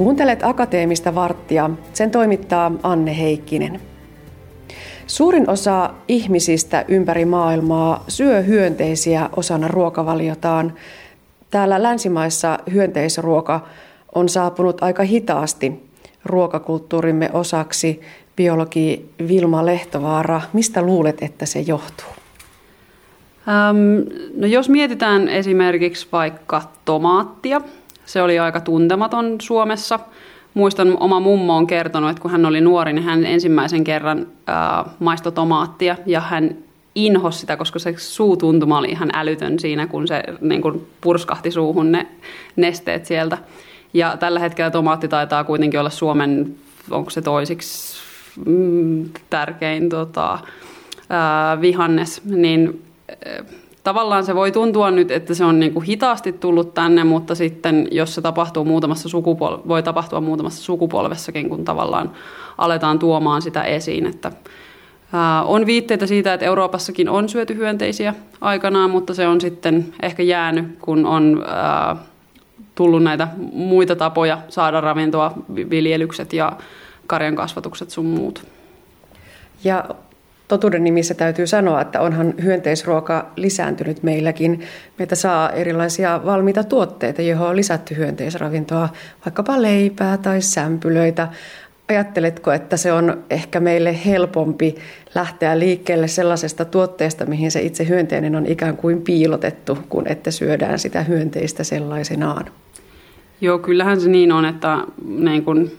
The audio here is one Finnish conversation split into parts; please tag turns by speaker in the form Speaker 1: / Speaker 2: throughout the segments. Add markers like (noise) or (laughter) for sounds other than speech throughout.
Speaker 1: Kuuntelet Akateemista varttia. Sen toimittaa Anne Heikkinen. Suurin osa ihmisistä ympäri maailmaa syö hyönteisiä osana ruokavaliotaan. Täällä länsimaissa hyönteisruoka on saapunut aika hitaasti ruokakulttuurimme osaksi. Biologi Vilma Lehtovaara, mistä luulet, että se johtuu?
Speaker 2: Ähm, no jos mietitään esimerkiksi vaikka tomaattia, se oli aika tuntematon Suomessa. Muistan, oma mummo on kertonut, että kun hän oli nuori, niin hän ensimmäisen kerran äh, maistoi tomaattia ja hän inhosi sitä, koska se suutuntuma oli ihan älytön siinä, kun se niin kun purskahti suuhun ne nesteet sieltä. Ja tällä hetkellä tomaatti taitaa kuitenkin olla Suomen, onko se toisiksi mm, tärkein tota, ää, vihannes, niin tavallaan se voi tuntua nyt, että se on niin kuin hitaasti tullut tänne, mutta sitten jos se tapahtuu muutamassa sukupol- voi tapahtua muutamassa sukupolvessakin, kun tavallaan aletaan tuomaan sitä esiin, että on viitteitä siitä, että Euroopassakin on syöty hyönteisiä aikanaan, mutta se on sitten ehkä jäänyt, kun on tullut näitä muita tapoja saada ravintoa, viljelykset ja karjan kasvatukset sun muut.
Speaker 1: Ja totuuden nimissä täytyy sanoa, että onhan hyönteisruoka lisääntynyt meilläkin. Meitä saa erilaisia valmiita tuotteita, johon on lisätty hyönteisravintoa, vaikkapa leipää tai sämpylöitä. Ajatteletko, että se on ehkä meille helpompi lähteä liikkeelle sellaisesta tuotteesta, mihin se itse hyönteinen on ikään kuin piilotettu, kun että syödään sitä hyönteistä sellaisenaan?
Speaker 2: Joo, kyllähän se niin on, että niin kun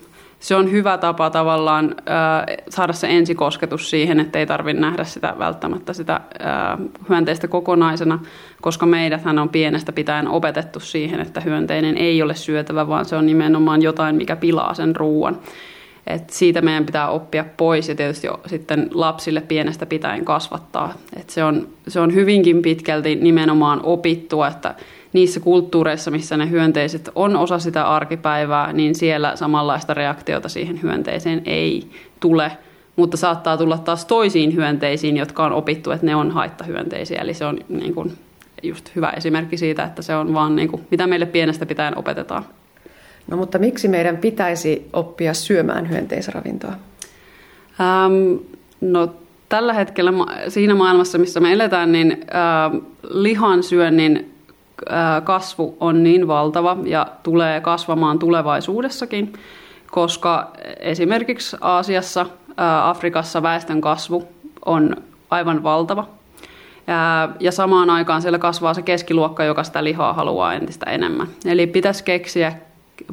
Speaker 2: se on hyvä tapa tavallaan äh, saada se ensikosketus siihen, että ei tarvitse nähdä sitä välttämättä sitä äh, hyönteistä kokonaisena, koska meidäthän on pienestä pitäen opetettu siihen, että hyönteinen ei ole syötävä, vaan se on nimenomaan jotain, mikä pilaa sen ruoan. Et siitä meidän pitää oppia pois ja tietysti jo sitten lapsille pienestä pitäen kasvattaa. Et se, on, se on hyvinkin pitkälti nimenomaan opittua, että niissä kulttuureissa, missä ne hyönteiset on osa sitä arkipäivää, niin siellä samanlaista reaktiota siihen hyönteiseen ei tule. Mutta saattaa tulla taas toisiin hyönteisiin, jotka on opittu, että ne on haittahyönteisiä. Eli se on niin kuin just hyvä esimerkki siitä, että se on vaan niin kuin, mitä meille pienestä pitäen opetetaan.
Speaker 1: No mutta miksi meidän pitäisi oppia syömään hyönteisravintoa?
Speaker 2: Ähm, no tällä hetkellä siinä maailmassa, missä me eletään, niin äh, lihan syönnin kasvu on niin valtava ja tulee kasvamaan tulevaisuudessakin, koska esimerkiksi Aasiassa, Afrikassa väestön kasvu on aivan valtava. Ja samaan aikaan siellä kasvaa se keskiluokka, joka sitä lihaa haluaa entistä enemmän. Eli pitäisi keksiä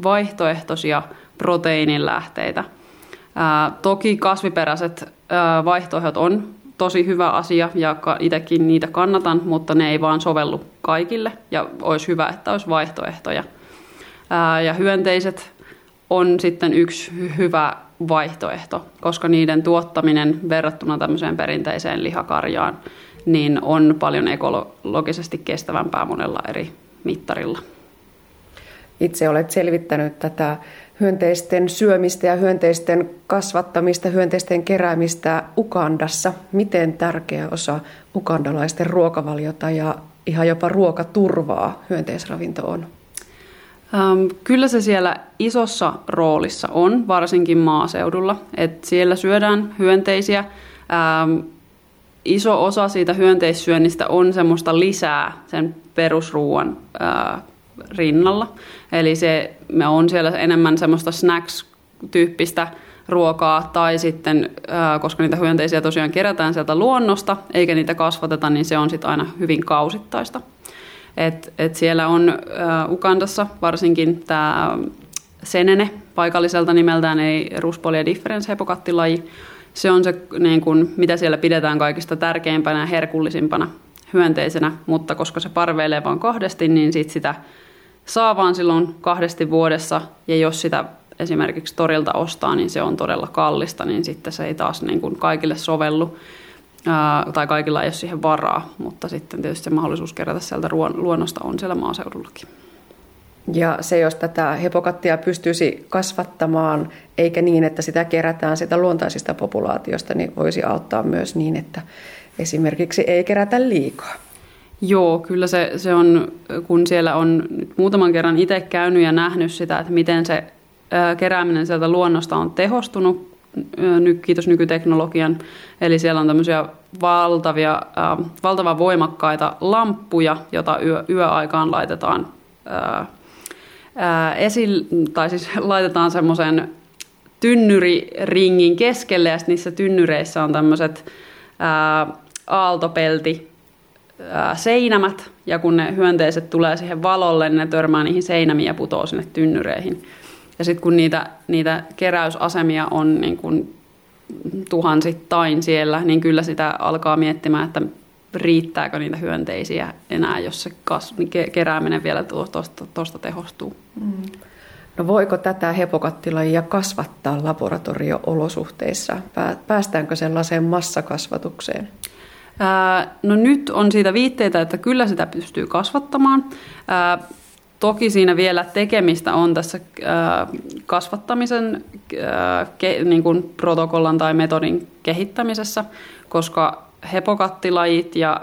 Speaker 2: vaihtoehtoisia proteiinilähteitä. Toki kasviperäiset vaihtoehdot on tosi hyvä asia ja itsekin niitä kannatan, mutta ne ei vaan sovellu kaikille ja olisi hyvä, että olisi vaihtoehtoja. ja hyönteiset on sitten yksi hyvä vaihtoehto, koska niiden tuottaminen verrattuna tämmöiseen perinteiseen lihakarjaan niin on paljon ekologisesti kestävämpää monella eri mittarilla.
Speaker 1: Itse olet selvittänyt tätä hyönteisten syömistä ja hyönteisten kasvattamista, hyönteisten keräämistä Ukandassa. Miten tärkeä osa ukandalaisten ruokavaliota ja ihan jopa ruokaturvaa hyönteisravinto on?
Speaker 2: Kyllä se siellä isossa roolissa on, varsinkin maaseudulla. Et siellä syödään hyönteisiä. Ähm, iso osa siitä hyönteissyönnistä on semmoista lisää sen perusruuan äh, rinnalla. Eli se, me on siellä enemmän semmoista snacks-tyyppistä ruokaa, tai sitten, koska niitä hyönteisiä tosiaan kerätään sieltä luonnosta, eikä niitä kasvateta, niin se on sitten aina hyvin kausittaista. Et, et siellä on äh, Ukandassa varsinkin tämä senene, paikalliselta nimeltään ei Ruspolia difference hepokattilaji. Se on se, niin kun, mitä siellä pidetään kaikista tärkeimpänä ja herkullisimpana hyönteisenä, mutta koska se parveilee vain kahdesti, niin sit sitä saa vaan silloin kahdesti vuodessa, ja jos sitä esimerkiksi torilta ostaa, niin se on todella kallista, niin sitten se ei taas niin kuin kaikille sovellu, tai kaikilla ei ole siihen varaa, mutta sitten tietysti se mahdollisuus kerätä sieltä luonnosta on siellä maaseudullakin.
Speaker 1: Ja se, jos tätä hepokattia pystyisi kasvattamaan, eikä niin, että sitä kerätään sitä luontaisista populaatiosta, niin voisi auttaa myös niin, että esimerkiksi ei kerätä liikaa.
Speaker 2: Joo, kyllä se, se on, kun siellä on nyt muutaman kerran itse käynyt ja nähnyt sitä, että miten se kerääminen sieltä luonnosta on tehostunut, kiitos nykyteknologian. Eli siellä on tämmöisiä valtavia, valtavan voimakkaita lamppuja, joita yö, yöaikaan laitetaan esille, tai siis (laughs) laitetaan semmoisen tynnyriringin keskelle, ja niissä tynnyreissä on tämmöiset aaltopelti seinämät, ja kun ne hyönteiset tulee siihen valolle, niin ne törmää niihin seinämiin ja putoo sinne tynnyreihin. Ja sitten kun niitä, niitä keräysasemia on niin kun tuhansittain siellä, niin kyllä sitä alkaa miettimään, että riittääkö niitä hyönteisiä enää, jos se kas, kerääminen vielä tuosta tehostuu. Mm.
Speaker 1: No voiko tätä hepokattilajia kasvattaa laboratorio-olosuhteissa? Päästäänkö sellaiseen massakasvatukseen?
Speaker 2: No nyt on siitä viitteitä, että kyllä sitä pystyy kasvattamaan. toki siinä vielä tekemistä on tässä kasvattamisen niin kuin protokollan tai metodin kehittämisessä, koska hepokattilajit ja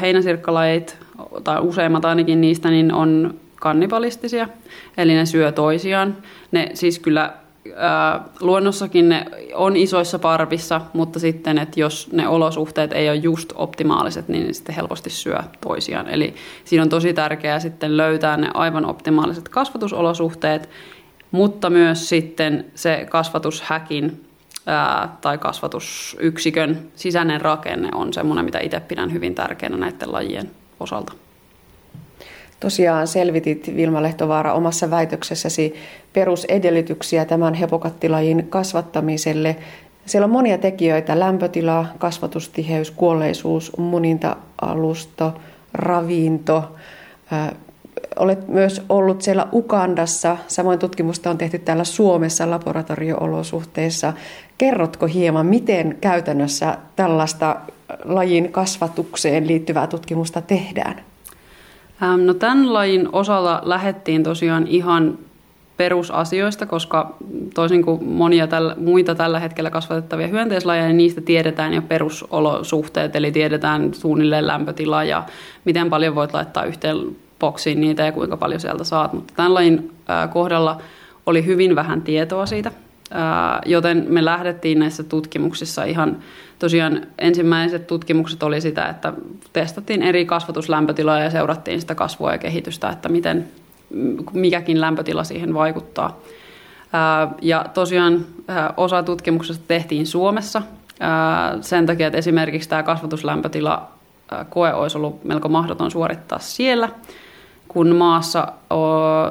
Speaker 2: heinäsirkkalajit, tai useimmat ainakin niistä, niin on kannibalistisia, eli ne syö toisiaan. Ne siis kyllä luonnossakin ne on isoissa parvissa, mutta sitten, että jos ne olosuhteet ei ole just optimaaliset, niin ne sitten helposti syö toisiaan. Eli siinä on tosi tärkeää sitten löytää ne aivan optimaaliset kasvatusolosuhteet, mutta myös sitten se kasvatushäkin ää, tai kasvatusyksikön sisäinen rakenne on semmoinen, mitä itse pidän hyvin tärkeänä näiden lajien osalta.
Speaker 1: Tosiaan selvitit Vilma Lehtovaara omassa väitöksessäsi perusedellytyksiä tämän hepokattilajin kasvattamiselle. Siellä on monia tekijöitä, lämpötila, kasvatustiheys, kuolleisuus, muninta-alusto, ravinto. Olet myös ollut siellä Ukandassa, samoin tutkimusta on tehty täällä Suomessa laboratorio-olosuhteissa. Kerrotko hieman, miten käytännössä tällaista lajin kasvatukseen liittyvää tutkimusta tehdään?
Speaker 2: No tämän lajin osalla lähettiin tosiaan ihan perusasioista, koska toisin kuin monia tällä, muita tällä hetkellä kasvatettavia hyönteislajeja, niin niistä tiedetään jo perusolosuhteet, eli tiedetään suunnilleen lämpötila ja miten paljon voit laittaa yhteen boksiin niitä ja kuinka paljon sieltä saat. Mutta tämän lajin kohdalla oli hyvin vähän tietoa siitä, joten me lähdettiin näissä tutkimuksissa ihan tosiaan ensimmäiset tutkimukset oli sitä, että testattiin eri kasvatuslämpötiloja ja seurattiin sitä kasvua ja kehitystä, että miten mikäkin lämpötila siihen vaikuttaa. Ja tosiaan osa tutkimuksesta tehtiin Suomessa sen takia, että esimerkiksi tämä kasvatuslämpötila koe olisi ollut melko mahdoton suorittaa siellä, kun maassa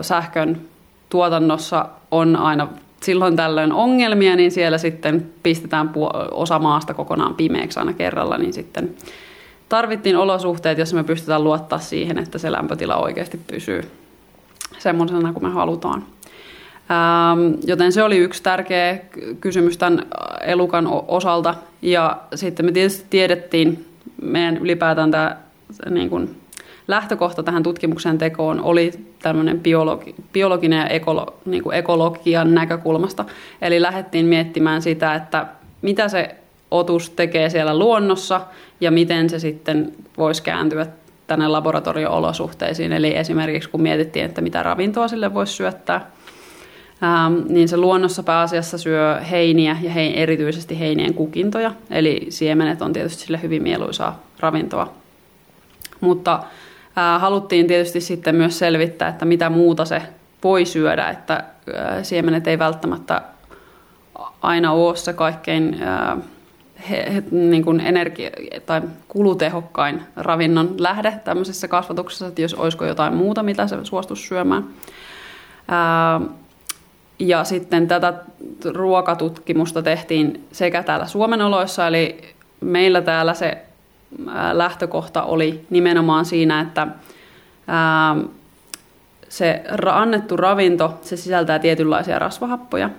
Speaker 2: sähkön tuotannossa on aina silloin tällöin ongelmia, niin siellä sitten pistetään osa maasta kokonaan pimeäksi aina kerralla, niin sitten tarvittiin olosuhteet, joissa me pystytään luottaa siihen, että se lämpötila oikeasti pysyy semmoisena kuin me halutaan. Ähm, joten se oli yksi tärkeä kysymys tämän elukan osalta. Ja sitten me tietysti tiedettiin, meidän ylipäätään tämä niin kuin lähtökohta tähän tutkimuksen tekoon oli tämmöinen biologi, biologinen ja ekolo, niin kuin ekologian näkökulmasta. Eli lähdettiin miettimään sitä, että mitä se otus tekee siellä luonnossa ja miten se sitten voisi kääntyä tänne laboratorio-olosuhteisiin. Eli esimerkiksi kun mietittiin, että mitä ravintoa sille voisi syöttää, ähm, niin se luonnossa pääasiassa syö heiniä ja hein, erityisesti heinien kukintoja. Eli siemenet on tietysti sille hyvin mieluisaa ravintoa. Mutta haluttiin tietysti sitten myös selvittää, että mitä muuta se voi syödä, että siemenet ei välttämättä aina ole se kaikkein he, he, niin kuin energia- tai kulutehokkain ravinnon lähde tämmöisessä kasvatuksessa, että jos olisiko jotain muuta, mitä se suostuisi syömään. Ää, ja sitten tätä ruokatutkimusta tehtiin sekä täällä Suomen oloissa, eli meillä täällä se lähtökohta oli nimenomaan siinä, että se annettu ravinto, se sisältää tietynlaisia rasvahappoja.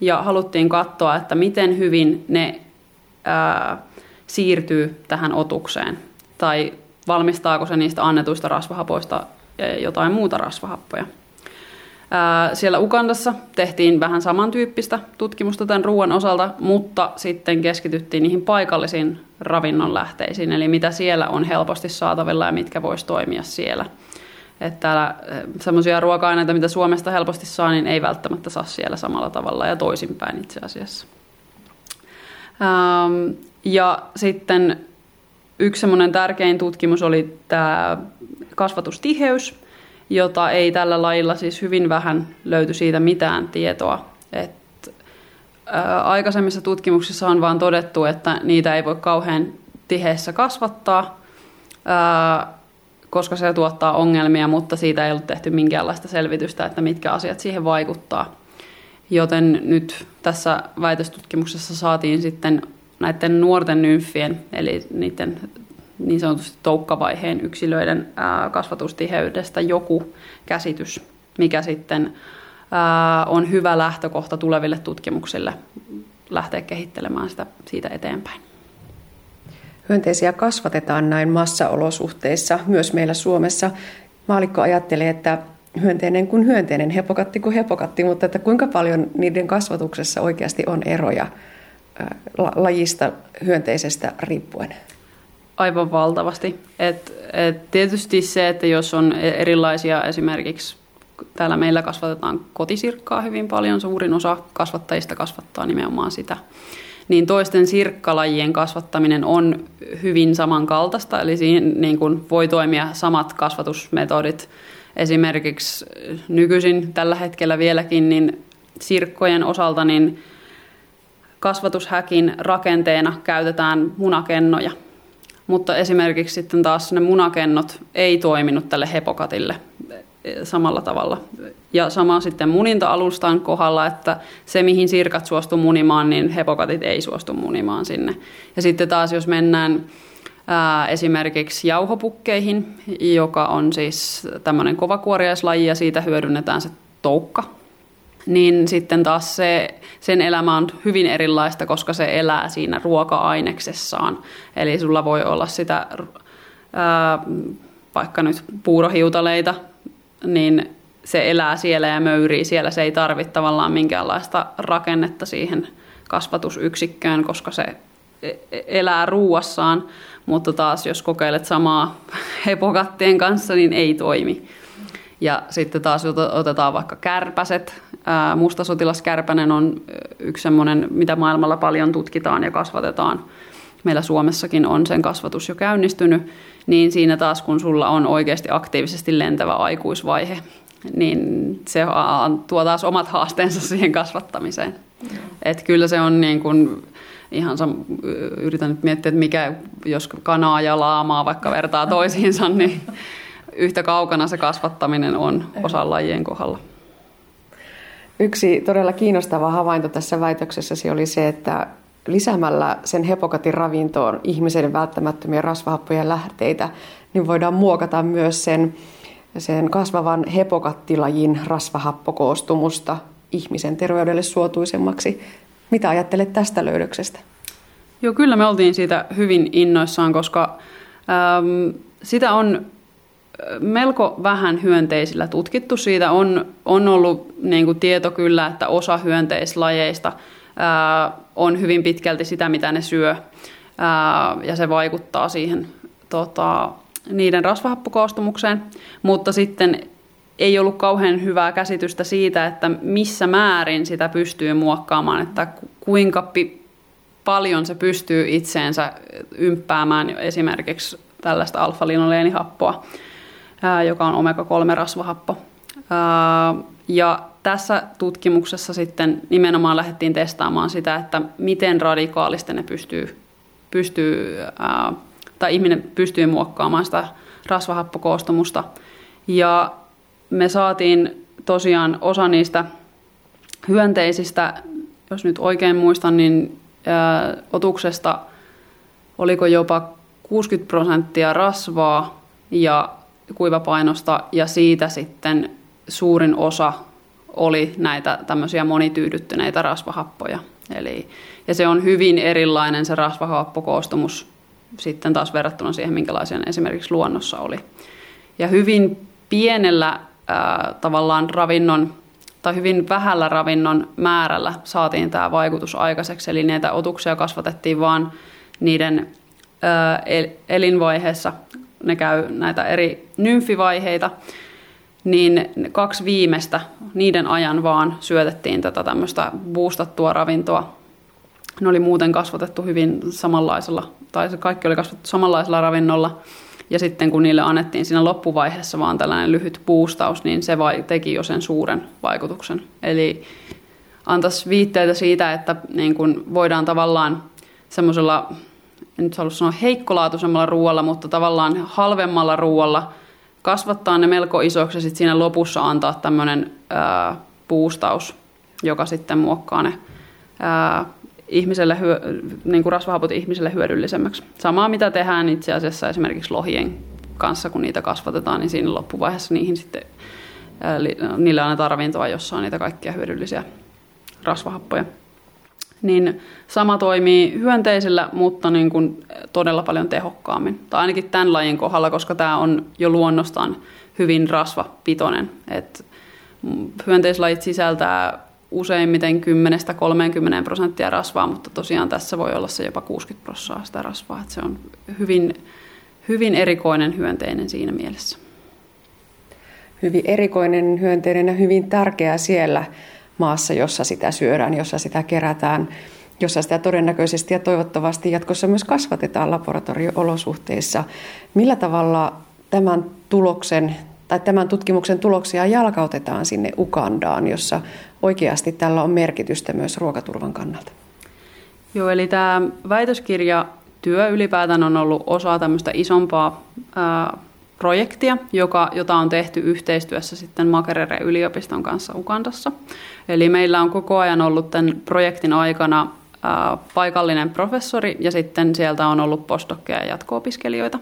Speaker 2: Ja haluttiin katsoa, että miten hyvin ne ää, siirtyy tähän otukseen. Tai valmistaako se niistä annetuista rasvahapoista jotain muuta rasvahappoja. Siellä Ukandassa tehtiin vähän samantyyppistä tutkimusta tämän ruoan osalta, mutta sitten keskityttiin niihin paikallisiin ravinnonlähteisiin, eli mitä siellä on helposti saatavilla ja mitkä voisi toimia siellä. Että täällä semmoisia ruoka-aineita, mitä Suomesta helposti saa, niin ei välttämättä saa siellä samalla tavalla ja toisinpäin itse asiassa. Ja sitten yksi semmoinen tärkein tutkimus oli tämä kasvatustiheys, jota ei tällä lailla siis hyvin vähän löyty siitä mitään tietoa. Et, ää, aikaisemmissa tutkimuksissa on vaan todettu, että niitä ei voi kauhean tiheessä kasvattaa, ää, koska se tuottaa ongelmia, mutta siitä ei ollut tehty minkäänlaista selvitystä, että mitkä asiat siihen vaikuttaa. Joten nyt tässä väitöstutkimuksessa saatiin sitten näiden nuorten nymfien, eli niiden niin sanotusti toukkavaiheen yksilöiden kasvatustiheydestä joku käsitys, mikä sitten on hyvä lähtökohta tuleville tutkimuksille lähteä kehittelemään sitä siitä eteenpäin.
Speaker 1: Hyönteisiä kasvatetaan näin massaolosuhteissa, myös meillä Suomessa. Maalikko ajattelee, että hyönteinen kuin hyönteinen, hepokatti kuin hepokatti, mutta että kuinka paljon niiden kasvatuksessa oikeasti on eroja lajista hyönteisestä riippuen?
Speaker 2: Aivan valtavasti. Et, et tietysti se, että jos on e- erilaisia esimerkiksi täällä meillä kasvatetaan kotisirkkaa hyvin paljon, suurin osa kasvattajista kasvattaa nimenomaan sitä, niin toisten sirkkalajien kasvattaminen on hyvin samankaltaista, eli siinä niin kuin voi toimia samat kasvatusmetodit. Esimerkiksi nykyisin tällä hetkellä vieläkin niin sirkkojen osalta niin kasvatushäkin rakenteena käytetään munakennoja – mutta esimerkiksi sitten taas ne munakennot ei toiminut tälle hepokatille samalla tavalla. Ja sama sitten muninta-alustan kohdalla, että se mihin sirkat suostu munimaan, niin hepokatit ei suostu munimaan sinne. Ja sitten taas jos mennään ää, esimerkiksi jauhopukkeihin, joka on siis tämmöinen kovakuoriaislaji ja siitä hyödynnetään se toukka niin sitten taas se, sen elämä on hyvin erilaista, koska se elää siinä ruoka-aineksessaan. Eli sulla voi olla sitä ää, vaikka nyt puurohiutaleita, niin se elää siellä ja möyrii siellä. Se ei tarvitse tavallaan minkäänlaista rakennetta siihen kasvatusyksikköön, koska se e, e, elää ruuassaan, mutta taas jos kokeilet samaa (laughs) hepokattien kanssa, niin ei toimi. Ja sitten taas otetaan vaikka kärpäset. Mustasotilaskärpänen on yksi semmoinen, mitä maailmalla paljon tutkitaan ja kasvatetaan. Meillä Suomessakin on sen kasvatus jo käynnistynyt. Niin siinä taas, kun sulla on oikeasti aktiivisesti lentävä aikuisvaihe, niin se tuo taas omat haasteensa siihen kasvattamiseen. Mm. Et kyllä se on niin kuin, ihan sam- yritän nyt miettiä, että mikä, jos kanaa ja laamaa vaikka vertaa toisiinsa, niin (laughs) yhtä kaukana se kasvattaminen on osa lajien kohdalla.
Speaker 1: Yksi todella kiinnostava havainto tässä väitöksessäsi oli se, että lisäämällä sen hepokatin ravintoon ihmisen välttämättömiä rasvahappojen lähteitä, niin voidaan muokata myös sen, sen kasvavan hepokattilajin rasvahappokoostumusta ihmisen terveydelle suotuisemmaksi. Mitä ajattelet tästä löydöksestä?
Speaker 2: Joo, kyllä me oltiin siitä hyvin innoissaan, koska äm, sitä on melko vähän hyönteisillä tutkittu. Siitä on, on ollut niin kuin tieto kyllä, että osa hyönteislajeista ää, on hyvin pitkälti sitä, mitä ne syö, ää, ja se vaikuttaa siihen tota, niiden rasvahappokoostumukseen, mutta sitten ei ollut kauhean hyvää käsitystä siitä, että missä määrin sitä pystyy muokkaamaan, että kuinka pi- paljon se pystyy itseensä ymppäämään esimerkiksi tällaista alfa-linoleenihappoa joka on omega-3-rasvahappo. Ja tässä tutkimuksessa sitten nimenomaan lähdettiin testaamaan sitä, että miten radikaalisti ne pystyy, pystyy tai ihminen pystyy muokkaamaan sitä rasvahappokoostumusta. Ja me saatiin tosiaan osa niistä hyönteisistä, jos nyt oikein muistan, niin otuksesta oliko jopa 60 prosenttia rasvaa ja kuivapainosta ja siitä sitten suurin osa oli näitä tämmöisiä monityydyttyneitä rasvahappoja. Eli, ja se on hyvin erilainen se rasvahappokoostumus sitten taas verrattuna siihen, minkälaisia esimerkiksi luonnossa oli. Ja hyvin pienellä ää, tavallaan ravinnon tai hyvin vähällä ravinnon määrällä saatiin tämä vaikutus aikaiseksi. Eli näitä otuksia kasvatettiin vain niiden ää, elinvaiheessa ne käy näitä eri nymfivaiheita niin kaksi viimeistä, niiden ajan vaan syötettiin tätä tämmöistä boostattua ravintoa. Ne oli muuten kasvatettu hyvin samanlaisella, tai se kaikki oli kasvatettu samanlaisella ravinnolla. Ja sitten kun niille annettiin siinä loppuvaiheessa vaan tällainen lyhyt boostaus, niin se vai, teki jo sen suuren vaikutuksen. Eli antaisi viitteitä siitä, että niin kun voidaan tavallaan semmoisella, en nyt halua sanoa heikkolaatuisemmalla ruoalla, mutta tavallaan halvemmalla ruoalla kasvattaa ne melko isoksi ja sitten siinä lopussa antaa tämmöinen puustaus, joka sitten muokkaa ne ää, ihmiselle, hyö, niin kuin rasvahaput ihmiselle hyödyllisemmäksi. Samaa mitä tehdään itse asiassa esimerkiksi lohien kanssa, kun niitä kasvatetaan, niin siinä loppuvaiheessa niihin sitten, ää, niille annetaan ravintoa, jossa on niitä kaikkia hyödyllisiä rasvahappoja. Niin sama toimii hyönteisillä, mutta niin kuin todella paljon tehokkaammin. Tai ainakin tämän lajin kohdalla, koska tämä on jo luonnostaan hyvin rasvapitoinen. Et hyönteislajit sisältää useimmiten 10-30 prosenttia rasvaa, mutta tosiaan tässä voi olla se jopa 60 prosenttia sitä rasvaa. Et se on hyvin, hyvin erikoinen hyönteinen siinä mielessä.
Speaker 1: Hyvin erikoinen hyönteinen ja hyvin tärkeä siellä maassa, jossa sitä syödään, jossa sitä kerätään, jossa sitä todennäköisesti ja toivottavasti jatkossa myös kasvatetaan laboratorio-olosuhteissa. Millä tavalla tämän tuloksen tai tämän tutkimuksen tuloksia jalkautetaan sinne Ukandaan, jossa oikeasti tällä on merkitystä myös ruokaturvan kannalta?
Speaker 2: Joo, eli tämä väitöskirja työ ylipäätään on ollut osa tämmöistä isompaa ää, projektia, joka, jota on tehty yhteistyössä sitten Makerere yliopiston kanssa Ukandassa. Eli meillä on koko ajan ollut tämän projektin aikana ää, paikallinen professori ja sitten sieltä on ollut postokkeja ja jatko-opiskelijoita.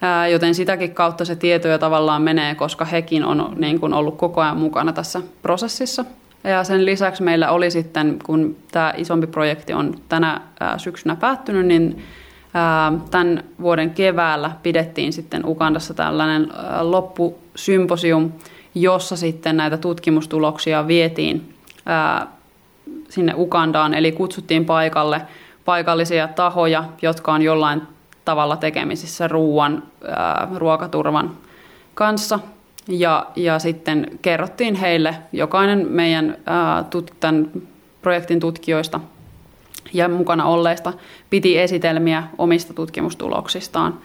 Speaker 2: Ää, joten sitäkin kautta se tieto jo tavallaan menee, koska hekin on niin kuin ollut koko ajan mukana tässä prosessissa. Ja sen lisäksi meillä oli sitten, kun tämä isompi projekti on tänä syksynä päättynyt, niin Tämän vuoden keväällä pidettiin sitten Ukandassa tällainen loppusymposium, jossa sitten näitä tutkimustuloksia vietiin sinne Ukandaan, eli kutsuttiin paikalle paikallisia tahoja, jotka on jollain tavalla tekemisissä ruoan, ruokaturvan kanssa. Ja, ja sitten kerrottiin heille, jokainen meidän tämän projektin tutkijoista ja mukana olleista piti esitelmiä omista tutkimustuloksistaan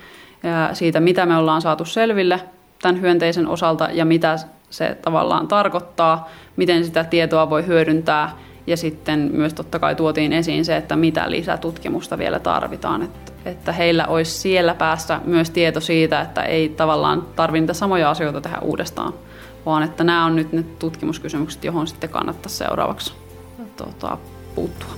Speaker 2: siitä, mitä me ollaan saatu selville tämän hyönteisen osalta ja mitä se tavallaan tarkoittaa, miten sitä tietoa voi hyödyntää ja sitten myös totta kai tuotiin esiin se, että mitä lisätutkimusta vielä tarvitaan, että, että heillä olisi siellä päässä myös tieto siitä, että ei tavallaan tarvitse niitä samoja asioita tehdä uudestaan, vaan että nämä on nyt ne tutkimuskysymykset, johon sitten kannattaa seuraavaksi tuota, puuttua.